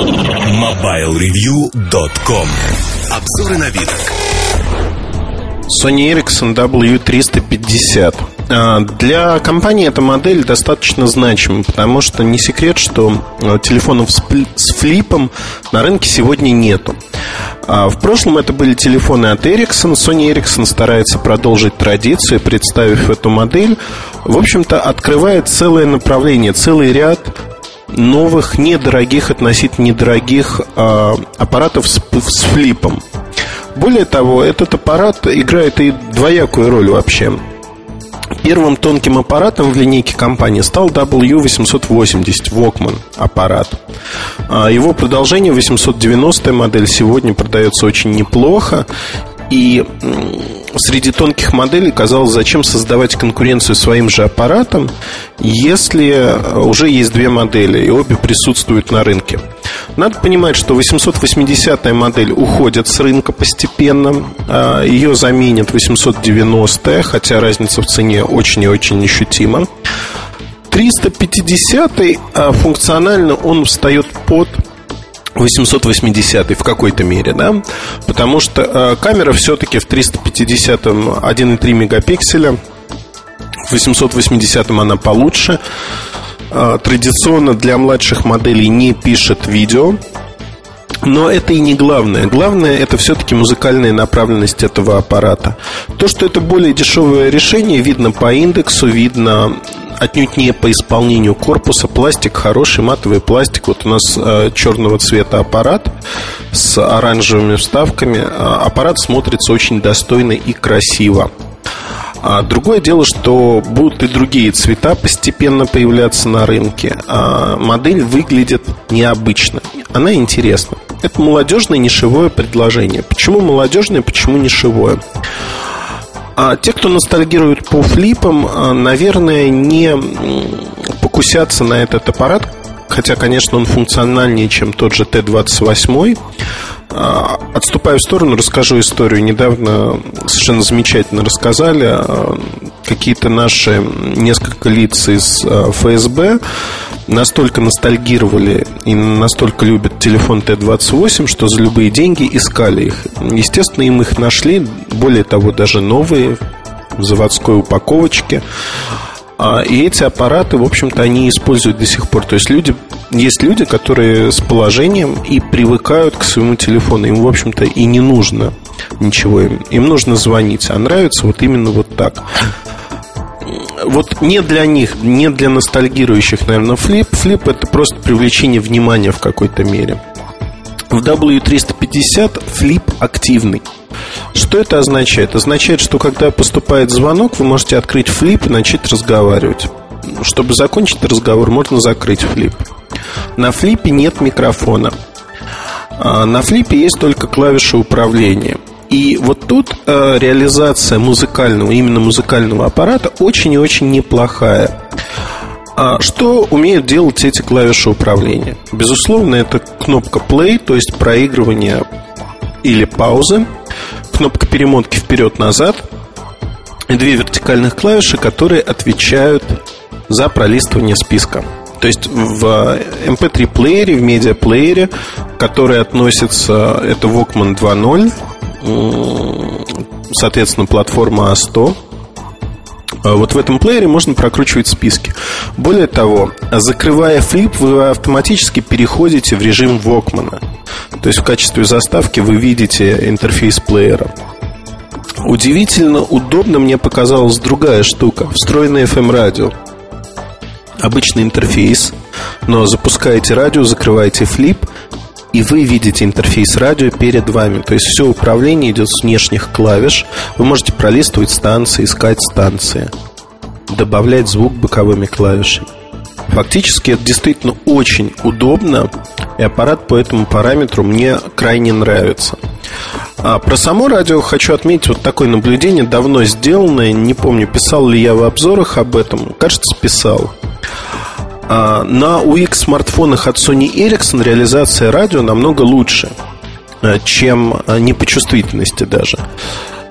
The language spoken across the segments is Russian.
MobileReview.com Обзоры новинок Sony Ericsson W350 а, для компании эта модель достаточно значима, потому что не секрет, что а, телефонов с флипом на рынке сегодня нету. А, в прошлом это были телефоны от Ericsson. Sony Ericsson старается продолжить традицию, представив эту модель. В общем-то, открывает целое направление, целый ряд новых, недорогих, относительно недорогих аппаратов с, с флипом. Более того, этот аппарат играет и двоякую роль вообще. Первым тонким аппаратом в линейке компании стал W880 Walkman аппарат. А его продолжение 890 модель сегодня продается очень неплохо. И среди тонких моделей казалось, зачем создавать конкуренцию своим же аппаратом, если э, уже есть две модели, и обе присутствуют на рынке. Надо понимать, что 880 модель уходит с рынка постепенно, ее заменит 890, хотя разница в цене очень и очень ощутима. 350 а, функционально он встает под 880 в какой-то мере, да, потому что э, камера все-таки в 350 1,3 мегапикселя, в 880 она получше. Э, традиционно для младших моделей не пишет видео, но это и не главное. Главное это все-таки музыкальная направленность этого аппарата. То, что это более дешевое решение, видно по индексу, видно отнюдь не по исполнению корпуса. Пластик хороший, матовый пластик. Вот у нас э, черного цвета аппарат с оранжевыми вставками. Э, аппарат смотрится очень достойно и красиво. А другое дело, что будут и другие цвета постепенно появляться на рынке. А модель выглядит необычно. Она интересна. Это молодежное нишевое предложение. Почему молодежное, почему нишевое? А те, кто ностальгирует по флипам, а, наверное, не покусятся на этот аппарат, хотя, конечно, он функциональнее, чем тот же Т-28. А, отступая в сторону, расскажу историю. Недавно совершенно замечательно рассказали а, какие-то наши несколько лиц из ФСБ настолько ностальгировали и настолько любят телефон Т-28, что за любые деньги искали их. Естественно, им их нашли, более того, даже новые в заводской упаковочке. И эти аппараты, в общем-то, они используют до сих пор. То есть люди есть люди, которые с положением и привыкают к своему телефону. Им, в общем-то, и не нужно ничего. Им, им нужно звонить. А нравится вот именно вот так. Вот не для них, не для ностальгирующих, наверное, флип. Флип это просто привлечение внимания в какой-то мере. В W350 флип активный. Что это означает? Означает, что когда поступает звонок, вы можете открыть флип и начать разговаривать. Чтобы закончить разговор, можно закрыть флип. На флипе нет микрофона. А, на флипе есть только клавиши управления. И вот тут э, реализация музыкального, именно музыкального аппарата очень и очень неплохая. А что умеют делать эти клавиши управления? Безусловно, это кнопка play, то есть проигрывание или паузы, кнопка перемотки вперед-назад и две вертикальных клавиши, которые отвечают за пролистывание списка. То есть в MP3 плеере, в медиаплеере, который относится, это Walkman 2.0, соответственно, платформа A100, а вот в этом плеере можно прокручивать списки. Более того, закрывая флип, вы автоматически переходите в режим Walkman. То есть в качестве заставки вы видите интерфейс плеера. Удивительно удобно мне показалась другая штука, встроенное FM-радио обычный интерфейс, но запускаете радио, закрываете флип, и вы видите интерфейс радио перед вами. То есть все управление идет с внешних клавиш. Вы можете пролистывать станции, искать станции, добавлять звук боковыми клавишами. Фактически это действительно очень удобно, и аппарат по этому параметру мне крайне нравится. А про само радио хочу отметить вот такое наблюдение, давно сделанное, не помню, писал ли я в обзорах об этом, кажется, писал. А, на UX смартфонах от Sony Ericsson реализация радио намного лучше, э, чем э, не по чувствительности даже,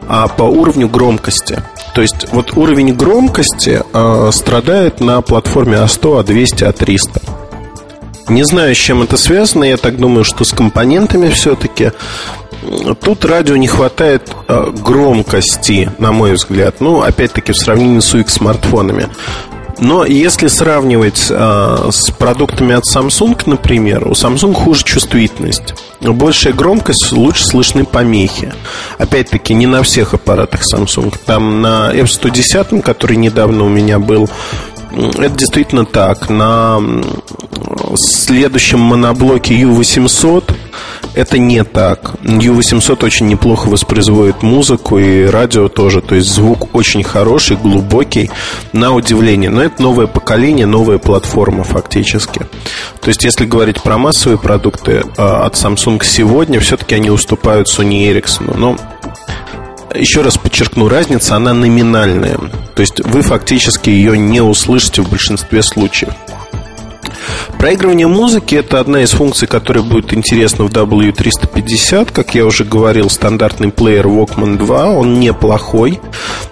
а по уровню громкости. То есть вот уровень громкости э, страдает на платформе А100, А200, А300. Не знаю, с чем это связано. Я так думаю, что с компонентами все-таки. Тут радио не хватает громкости, на мой взгляд. Ну, опять-таки, в сравнении с UX-смартфонами. Но если сравнивать э, с продуктами от Samsung, например, у Samsung хуже чувствительность. Большая громкость, лучше слышны помехи. Опять-таки, не на всех аппаратах Samsung. Там на F110, который недавно у меня был, это действительно так. На следующем моноблоке U800 это не так. U800 очень неплохо воспроизводит музыку и радио тоже. То есть звук очень хороший, глубокий, на удивление. Но это новое поколение, новая платформа фактически. То есть если говорить про массовые продукты а, от Samsung сегодня, все-таки они уступают Sony Ericsson. Но еще раз подчеркну, разница, она номинальная. То есть вы фактически ее не услышите в большинстве случаев. Проигрывание музыки – это одна из функций, которая будет интересна в W350. Как я уже говорил, стандартный плеер Walkman 2, он неплохой.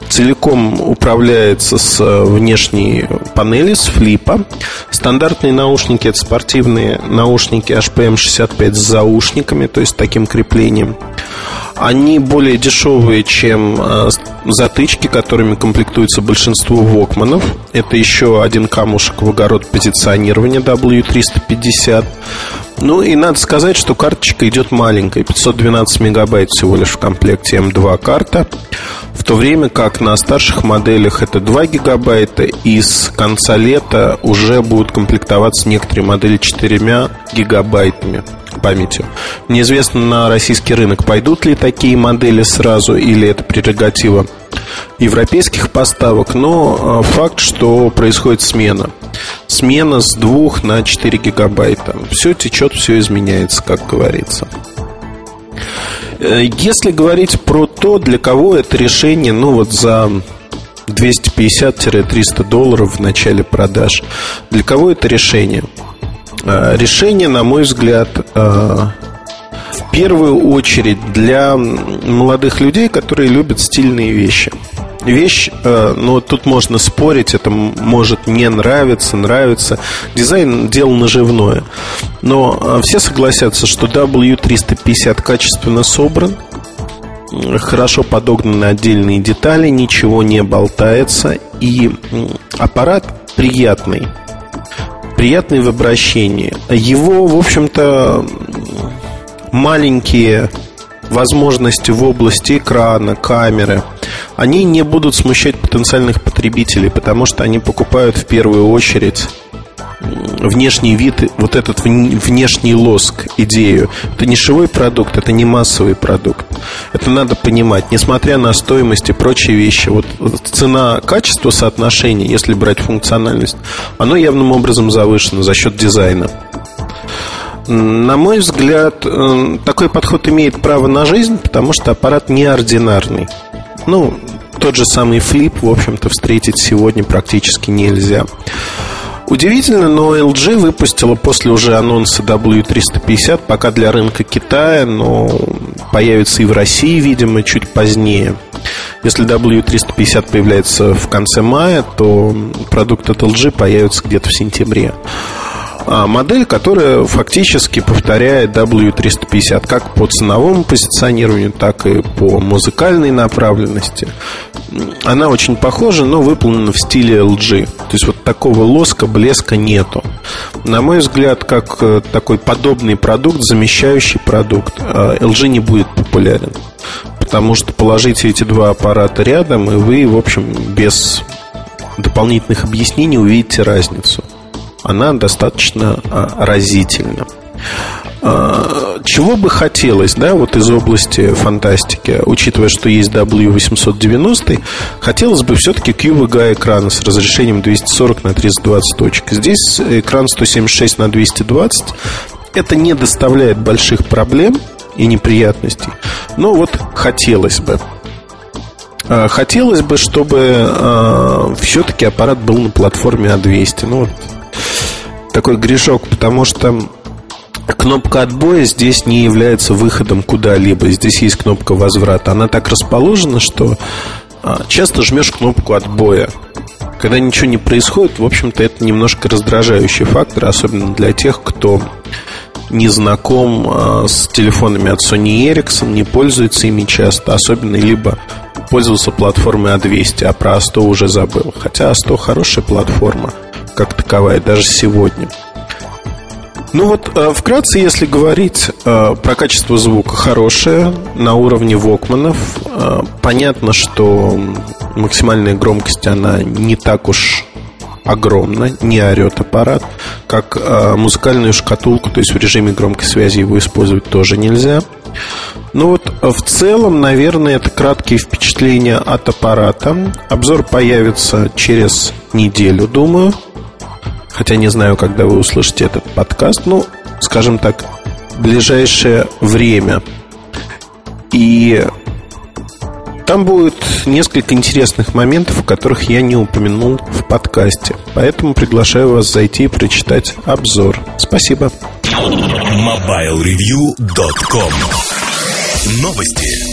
Целиком управляется с э, внешней панели, с флипа. Стандартные наушники – это спортивные наушники HPM65 с заушниками, то есть таким креплением. Они более дешевые, чем э, затычки, которыми комплектуется большинство вокманов. Это еще один камушек в огород позиционирования W350. Ну и надо сказать, что карточка идет маленькая, 512 мегабайт всего лишь в комплекте М2 карта, в то время как на старших моделях это 2 гигабайта, и с конца лета уже будут комплектоваться некоторые модели 4 гигабайтами. Памятью. Неизвестно на российский рынок, пойдут ли такие модели сразу или это прерогатива европейских поставок, но а, факт, что происходит смена. Смена с 2 на 4 гигабайта. Все течет, все изменяется, как говорится. Э, если говорить про то, для кого это решение, ну вот за 250-300 долларов в начале продаж, для кого это решение? Э, решение, на мой взгляд, э, в первую очередь для молодых людей, которые любят стильные вещи. Вещь, э, ну тут можно спорить, это может не нравиться, нравится. Дизайн дело наживное. Но все согласятся, что W350 качественно собран, хорошо подогнаны отдельные детали, ничего не болтается, и аппарат приятный приятный в обращении. Его, в общем-то, маленькие возможности в области экрана, камеры, они не будут смущать потенциальных потребителей, потому что они покупают в первую очередь внешний вид, вот этот внешний лоск, идею. Это нишевой продукт, это не массовый продукт. Это надо понимать, несмотря на стоимость и прочие вещи. Вот цена-качество соотношение, если брать функциональность, оно явным образом завышено за счет дизайна. На мой взгляд, э, такой подход имеет право на жизнь, потому что аппарат неординарный. Ну, тот же самый флип, в общем-то, встретить сегодня практически нельзя. Удивительно, но LG выпустила после уже анонса W350, пока для рынка Китая, но появится и в России, видимо, чуть позднее. Если W350 появляется в конце мая, то продукт от LG появится где-то в сентябре. А, модель, которая фактически повторяет W350 как по ценовому позиционированию, так и по музыкальной направленности. Она очень похожа, но выполнена в стиле LG. То есть вот такого лоска, блеска нету. На мой взгляд, как э, такой подобный продукт, замещающий продукт, э, LG не будет популярен. Потому что положите эти два аппарата рядом, и вы, в общем, без дополнительных объяснений увидите разницу она достаточно а, разительна. А, чего бы хотелось, да, вот из области фантастики, учитывая, что есть W890, хотелось бы все-таки QVGA экрана с разрешением 240 на 320 точек. Здесь экран 176 на 220. Это не доставляет больших проблем и неприятностей. Но вот хотелось бы. А, хотелось бы, чтобы все-таки аппарат был на платформе А200. Ну вот такой грешок, потому что кнопка отбоя здесь не является выходом куда-либо. Здесь есть кнопка возврата. Она так расположена, что а, часто жмешь кнопку отбоя. когда ничего не происходит, в общем-то, это немножко раздражающий фактор, особенно для тех, кто не знаком а, с телефонами от Sony Ericsson, не пользуется ими часто, особенно либо пользовался платформой A200, а про A100 уже забыл. Хотя A100 хорошая платформа, как таковая, даже сегодня. Ну вот, а, вкратце, если говорить а, про качество звука хорошее, на уровне Вокманов, понятно, что максимальная громкость, она не так уж огромно, не орет аппарат, как э, музыкальную шкатулку, то есть в режиме громкой связи его использовать тоже нельзя. Ну вот в целом, наверное, это краткие впечатления от аппарата. Обзор появится через неделю, думаю. Хотя не знаю, когда вы услышите этот подкаст. Ну, скажем так, ближайшее время. И там будет несколько интересных моментов, о которых я не упомянул в подкасте. Поэтому приглашаю вас зайти и прочитать обзор. Спасибо. MobileReview.com Новости.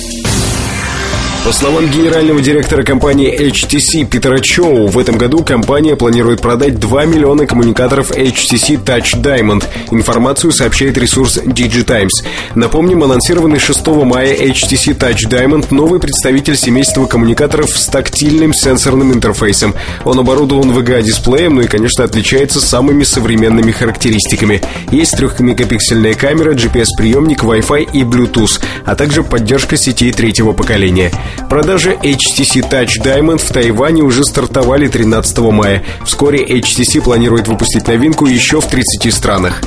По словам генерального директора компании HTC Питера Чоу, в этом году компания планирует продать 2 миллиона коммуникаторов HTC Touch Diamond. Информацию сообщает ресурс DigiTimes. Напомним, анонсированный 6 мая HTC Touch Diamond – новый представитель семейства коммуникаторов с тактильным сенсорным интерфейсом. Он оборудован VGA-дисплеем, ну и, конечно, отличается самыми современными характеристиками. Есть 3-мегапиксельная камера, GPS-приемник, Wi-Fi и Bluetooth, а также поддержка сетей третьего поколения. Продажи HTC Touch Diamond в Тайване уже стартовали 13 мая. Вскоре HTC планирует выпустить новинку еще в 30 странах.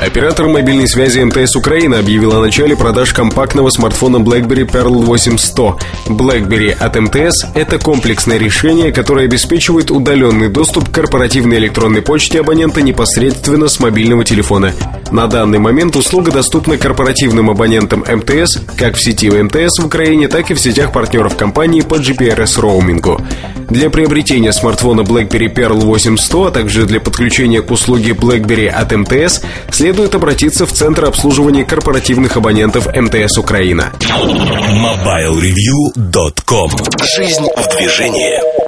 Оператор мобильной связи МТС Украины объявил о начале продаж компактного смартфона BlackBerry Pearl 8100. BlackBerry от МТС – это комплексное решение, которое обеспечивает удаленный доступ к корпоративной электронной почте абонента непосредственно с мобильного телефона. На данный момент услуга доступна корпоративным абонентам МТС как в сети МТС в Украине, так и в сетях партнеров компании по GPRS-роумингу. Для приобретения смартфона BlackBerry Pearl 8100, а также для подключения к услуге BlackBerry от МТС следует обратиться в Центр обслуживания корпоративных абонентов МТС Украина. MobileReview.com Жизнь в движении